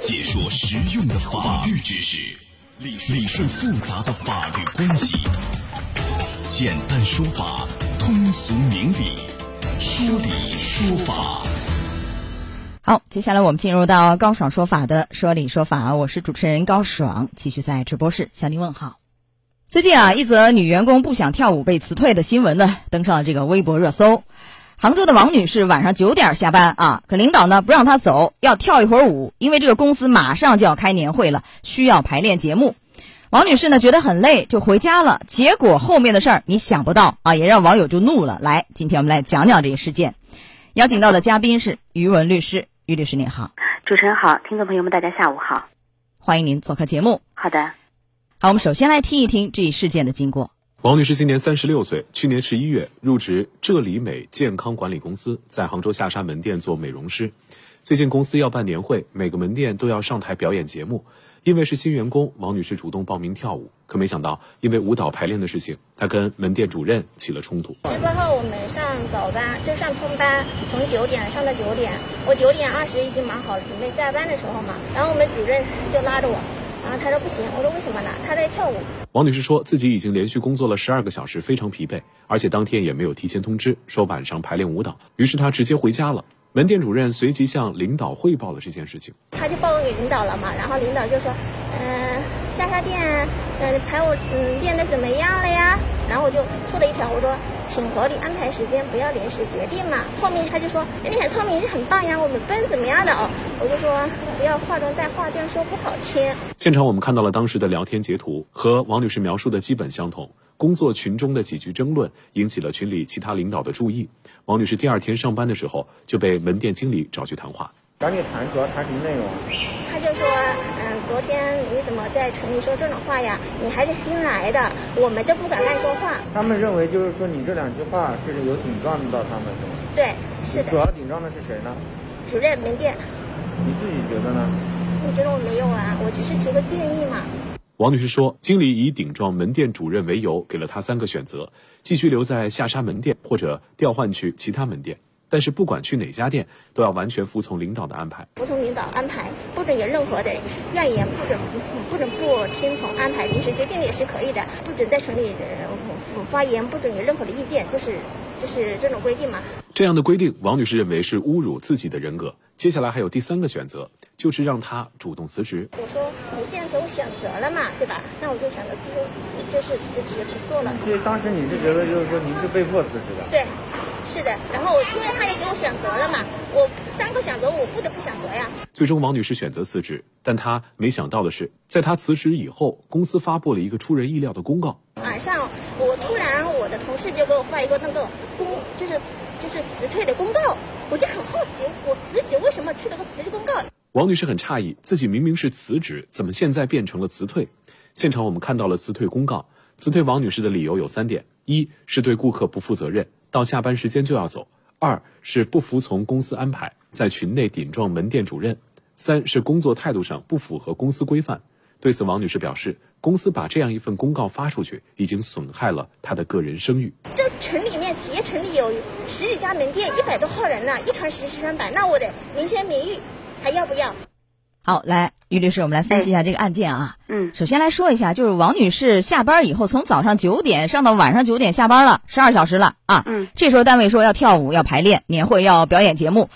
解说实用的法律知识，理理顺复杂的法律关系，简单说法，通俗明理，说理说法。好，接下来我们进入到高爽说法的说理说法，我是主持人高爽，继续在直播室向您问好。最近啊，一则女员工不想跳舞被辞退的新闻呢，登上了这个微博热搜。杭州的王女士晚上九点下班啊，可领导呢不让她走，要跳一会儿舞，因为这个公司马上就要开年会了，需要排练节目。王女士呢觉得很累，就回家了。结果后面的事儿你想不到啊，也让网友就怒了。来，今天我们来讲讲这个事件。邀请到的嘉宾是于文律师，于律师您好，主持人好，听众朋友们大家下午好，欢迎您做客节目。好的，好，我们首先来听一听这一事件的经过。王女士今年三十六岁，去年十一月入职浙里美健康管理公司，在杭州下沙门店做美容师。最近公司要办年会，每个门店都要上台表演节目。因为是新员工，王女士主动报名跳舞，可没想到因为舞蹈排练的事情，她跟门店主任起了冲突。直播后我们上早班，就上通班，从九点上到九点。我九点二十已经忙好了，准备下班的时候嘛，然后我们主任就拉着我。然后他说不行，我说为什么呢？他在跳舞。王女士说自己已经连续工作了十二个小时，非常疲惫，而且当天也没有提前通知说晚上排练舞蹈，于是她直接回家了。门店主任随即向领导汇报了这件事情。他就报告给领导了嘛，然后领导就说，嗯，下沙店，嗯，排舞，嗯，练的怎么样了呀？然后我就说了一条，我说，请合理安排时间，不要临时决定嘛。后面他就说，哎你很聪明，你很棒呀，我们班怎么样的哦？我就说，不要化妆带化，这样说不好听。现场我们看到了当时的聊天截图，和王女士描述的基本相同。工作群中的几句争论引起了群里其他领导的注意。王女士第二天上班的时候就被门店经理找去谈话。找你谈主要谈什么内容啊？他就说，嗯，昨天你怎么在群里说这种话呀？你还是新来的，我们都不敢乱说话。他们认为就是说你这两句话是有顶撞到他们，是吗？对，是的。主要顶撞的是谁呢？主任门店。你自己觉得呢？我觉得我没有啊，我只是提个建议嘛。王女士说，经理以顶撞门店主任为由，给了她三个选择：继续留在下沙门店，或者调换去其他门店。但是不管去哪家店，都要完全服从领导的安排。服从领导安排，不准有任何的怨言，不准不准不听从安排，临时决定也是可以的。不准在群里发言，不准有任何的意见，就是就是这种规定嘛。这样的规定，王女士认为是侮辱自己的人格。接下来还有第三个选择，就是让她主动辞职。我说你既然给我选择了嘛，对吧？那我就选择辞，就是辞职不做了。所以当时你是觉得就是说您是被迫辞职的？对。是的，然后因为他也给我选择了嘛，我三个选择我不得不选择呀。最终王女士选择辞职，但她没想到的是，在她辞职以后，公司发布了一个出人意料的公告。晚上我突然我的同事就给我发一个那个公，就是辞就是辞退的公告，我就很好奇，我辞职为什么出了个辞职公告？王女士很诧异，自己明明是辞职，怎么现在变成了辞退？现场我们看到了辞退公告，辞退王女士的理由有三点：一是对顾客不负责任。到下班时间就要走。二是不服从公司安排，在群内顶撞门店主任。三是工作态度上不符合公司规范。对此，王女士表示，公司把这样一份公告发出去，已经损害了她的个人声誉。这城里面，企业城里有十几家门店，一百多号人呢，一传十，十传百，那我的名声名誉还要不要？好，来，于律师，我们来分析一下这个案件啊。嗯，首先来说一下，就是王女士下班以后，从早上九点上到晚上九点下班了，十二小时了啊。嗯，这时候单位说要跳舞、要排练、年会要表演节目，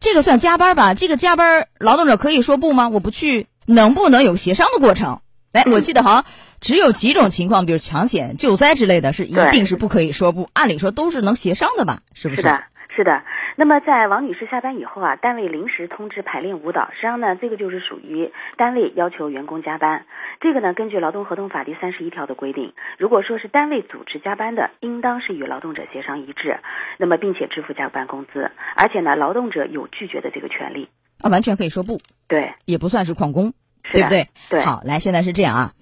这个算加班吧？这个加班，劳动者可以说不吗？我不去，能不能有协商的过程？哎，我记得好像只有几种情况，比如抢险、救灾之类的是一定是不可以说不，按理说都是能协商的吧？是不是？是的，是的。那么，在王女士下班以后啊，单位临时通知排练舞蹈，实际上呢，这个就是属于单位要求员工加班。这个呢，根据劳动合同法第三十一条的规定，如果说是单位组织加班的，应当是与劳动者协商一致，那么并且支付加班工资，而且呢，劳动者有拒绝的这个权利啊，完全可以说不，对，也不算是旷工。对不对？对，好，来，现在是这样啊，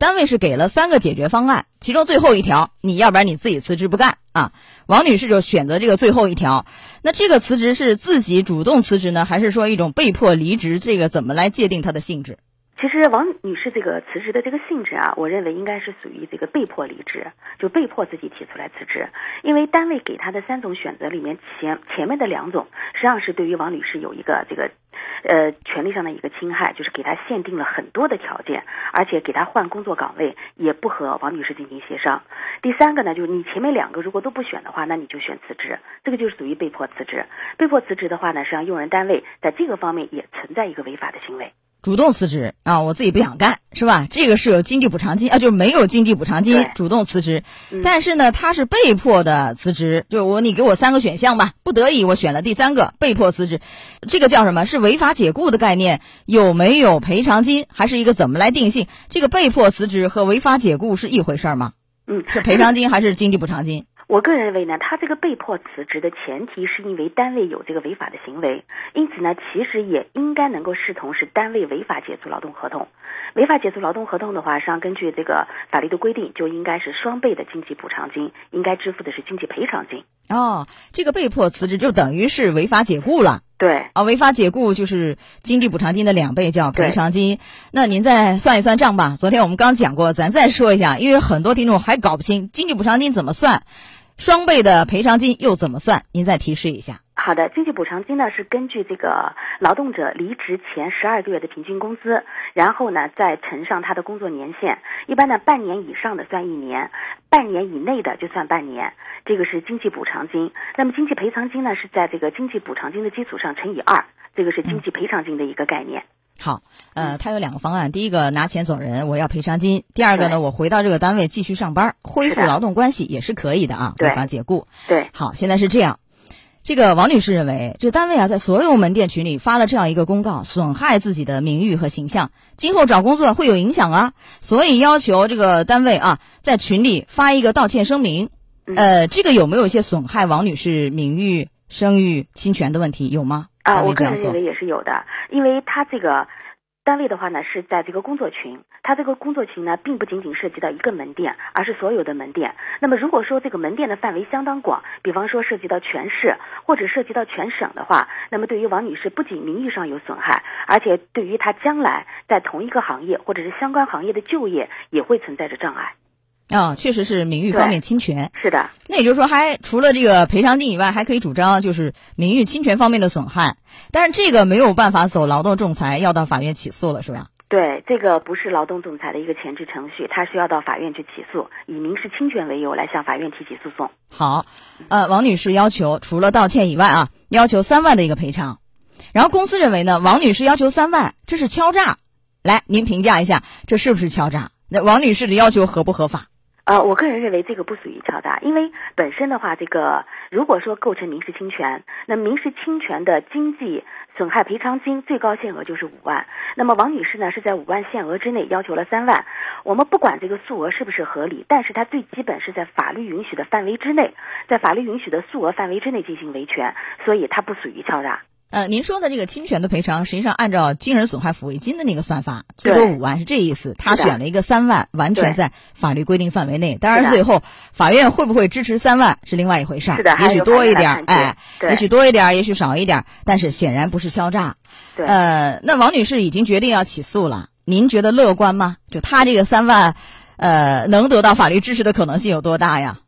单位是给了三个解决方案，其中最后一条，你要不然你自己辞职不干啊。王女士就选择这个最后一条，那这个辞职是自己主动辞职呢，还是说一种被迫离职？这个怎么来界定它的性质？其实王女士这个辞职的这个性质啊，我认为应该是属于这个被迫离职，就被迫自己提出来辞职。因为单位给她的三种选择里面，前前面的两种实际上是对于王女士有一个这个，呃，权利上的一个侵害，就是给她限定了很多的条件，而且给她换工作岗位也不和王女士进行协商。第三个呢，就是你前面两个如果都不选的话，那你就选辞职，这个就是属于被迫辞职。被迫辞职的话呢，实际上用人单位在这个方面也存在一个违法的行为。主动辞职啊，我自己不想干，是吧？这个是有经济补偿金啊，就是没有经济补偿金，主动辞职。但是呢，他是被迫的辞职，就我你给我三个选项吧，不得已我选了第三个，被迫辞职。这个叫什么？是违法解雇的概念？有没有赔偿金？还是一个怎么来定性？这个被迫辞职和违法解雇是一回事吗？嗯，是赔偿金还是经济补偿金？我个人认为呢，他这个被迫辞职的前提是因为单位有这个违法的行为，因此呢，其实也应该能够视同是单位违法解除劳动合同。违法解除劳动合同的话，实际上根据这个法律的规定，就应该是双倍的经济补偿金，应该支付的是经济赔偿金。哦，这个被迫辞职就等于是违法解雇了。对啊，违法解雇就是经济补偿金的两倍，叫赔偿金。那您再算一算账吧。昨天我们刚讲过，咱再说一下，因为很多听众还搞不清经济补偿金怎么算。双倍的赔偿金又怎么算？您再提示一下。好的，经济补偿金呢是根据这个劳动者离职前十二个月的平均工资，然后呢再乘上他的工作年限。一般呢半年以上的算一年，半年以内的就算半年。这个是经济补偿金。那么经济赔偿金呢是在这个经济补偿金的基础上乘以二，这个是经济赔偿金的一个概念。好，呃，他有两个方案，第一个拿钱走人，我要赔偿金；第二个呢，我回到这个单位继续上班，恢复劳动关系也是可以的啊，违法解雇。对，好，现在是这样，这个王女士认为，这单位啊，在所有门店群里发了这样一个公告，损害自己的名誉和形象，今后找工作会有影响啊，所以要求这个单位啊，在群里发一个道歉声明。呃，这个有没有一些损害王女士名誉、声誉、侵权的问题？有吗？啊，我个人认为也是有的，因为他这个单位的话呢是在这个工作群，他这个工作群呢并不仅仅涉及到一个门店，而是所有的门店。那么如果说这个门店的范围相当广，比方说涉及到全市或者涉及到全省的话，那么对于王女士不仅名誉上有损害，而且对于她将来在同一个行业或者是相关行业的就业也会存在着障碍。啊，确实是名誉方面侵权。是的，那也就是说，还除了这个赔偿金以外，还可以主张就是名誉侵权方面的损害。但是这个没有办法走劳动仲裁，要到法院起诉了，是吧？对，这个不是劳动仲裁的一个前置程序，他需要到法院去起诉，以民事侵权为由来向法院提起诉讼。好，呃，王女士要求除了道歉以外啊，要求三万的一个赔偿。然后公司认为呢，王女士要求三万，这是敲诈。来，您评价一下，这是不是敲诈？那王女士的要求合不合法？呃，我个人认为这个不属于敲诈，因为本身的话，这个如果说构成民事侵权，那民事侵权的经济损害赔偿金最高限额就是五万。那么王女士呢是在五万限额之内要求了三万，我们不管这个数额是不是合理，但是她最基本是在法律允许的范围之内，在法律允许的数额范围之内进行维权，所以它不属于敲诈。呃，您说的这个侵权的赔偿，实际上按照精神损害抚慰金的那个算法，最多五万是这意思。他选了一个三万，完全在法律规定范围内。当然，最后法院会不会支持三万是另外一回事儿。是的，也许多一点，哎，也许多一点，也许少一点，但是显然不是敲诈。对。呃，那王女士已经决定要起诉了，您觉得乐观吗？就她这个三万，呃，能得到法律支持的可能性有多大呀？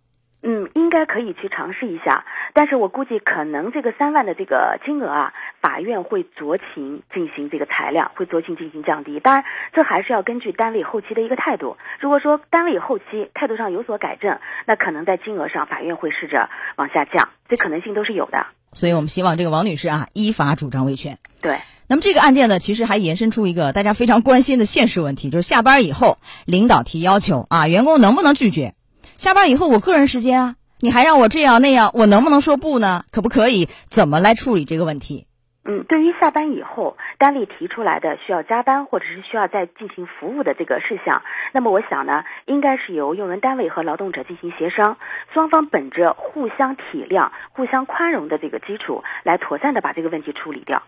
嗯，应该可以去尝试一下，但是我估计可能这个三万的这个金额啊，法院会酌情进行这个裁量，会酌情进行降低。当然，这还是要根据单位后期的一个态度。如果说单位后期态度上有所改正，那可能在金额上法院会试着往下降，这可能性都是有的。所以我们希望这个王女士啊，依法主张维权。对。那么这个案件呢，其实还延伸出一个大家非常关心的现实问题，就是下班以后，领导提要求啊，员工能不能拒绝？下班以后，我个人时间啊，你还让我这样那样，我能不能说不呢？可不可以？怎么来处理这个问题？嗯，对于下班以后单位提出来的需要加班或者是需要再进行服务的这个事项，那么我想呢，应该是由用人单位和劳动者进行协商，双方本着互相体谅、互相宽容的这个基础，来妥善的把这个问题处理掉。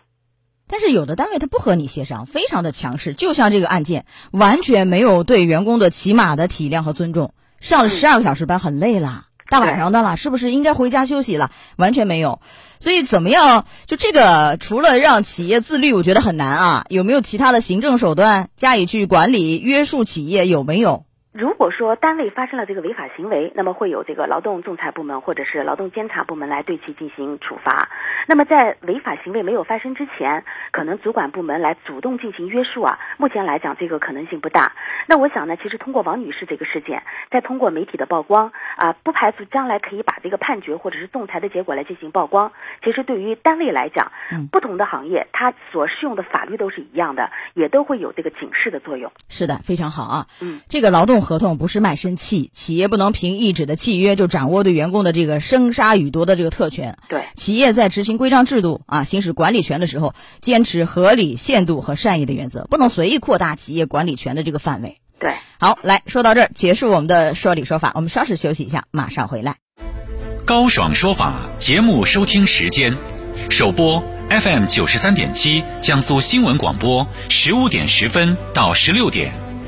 但是有的单位他不和你协商，非常的强势，就像这个案件，完全没有对员工的起码的体谅和尊重。上了十二个小时班，很累了。大晚上的了，是不是应该回家休息了？完全没有。所以怎么样？就这个，除了让企业自律，我觉得很难啊。有没有其他的行政手段加以去管理约束企业？有没有？如果说单位发生了这个违法行为，那么会有这个劳动仲裁部门或者是劳动监察部门来对其进行处罚。那么在违法行为没有发生之前，可能主管部门来主动进行约束啊。目前来讲，这个可能性不大。那我想呢，其实通过王女士这个事件，再通过媒体的曝光啊，不排除将来可以把这个判决或者是仲裁的结果来进行曝光。其实对于单位来讲，嗯，不同的行业它所适用的法律都是一样的，也都会有这个警示的作用。是的，非常好啊。嗯，这个劳动。合同不是卖身契，企业不能凭一纸的契约就掌握对员工的这个生杀予夺的这个特权。对，企业在执行规章制度啊，行使管理权的时候，坚持合理、限度和善意的原则，不能随意扩大企业管理权的这个范围。对，好，来说到这儿，结束我们的说理说法，我们稍事休息一下，马上回来。高爽说法节目收听时间，首播 FM 九十三点七，江苏新闻广播，十五点十分到十六点。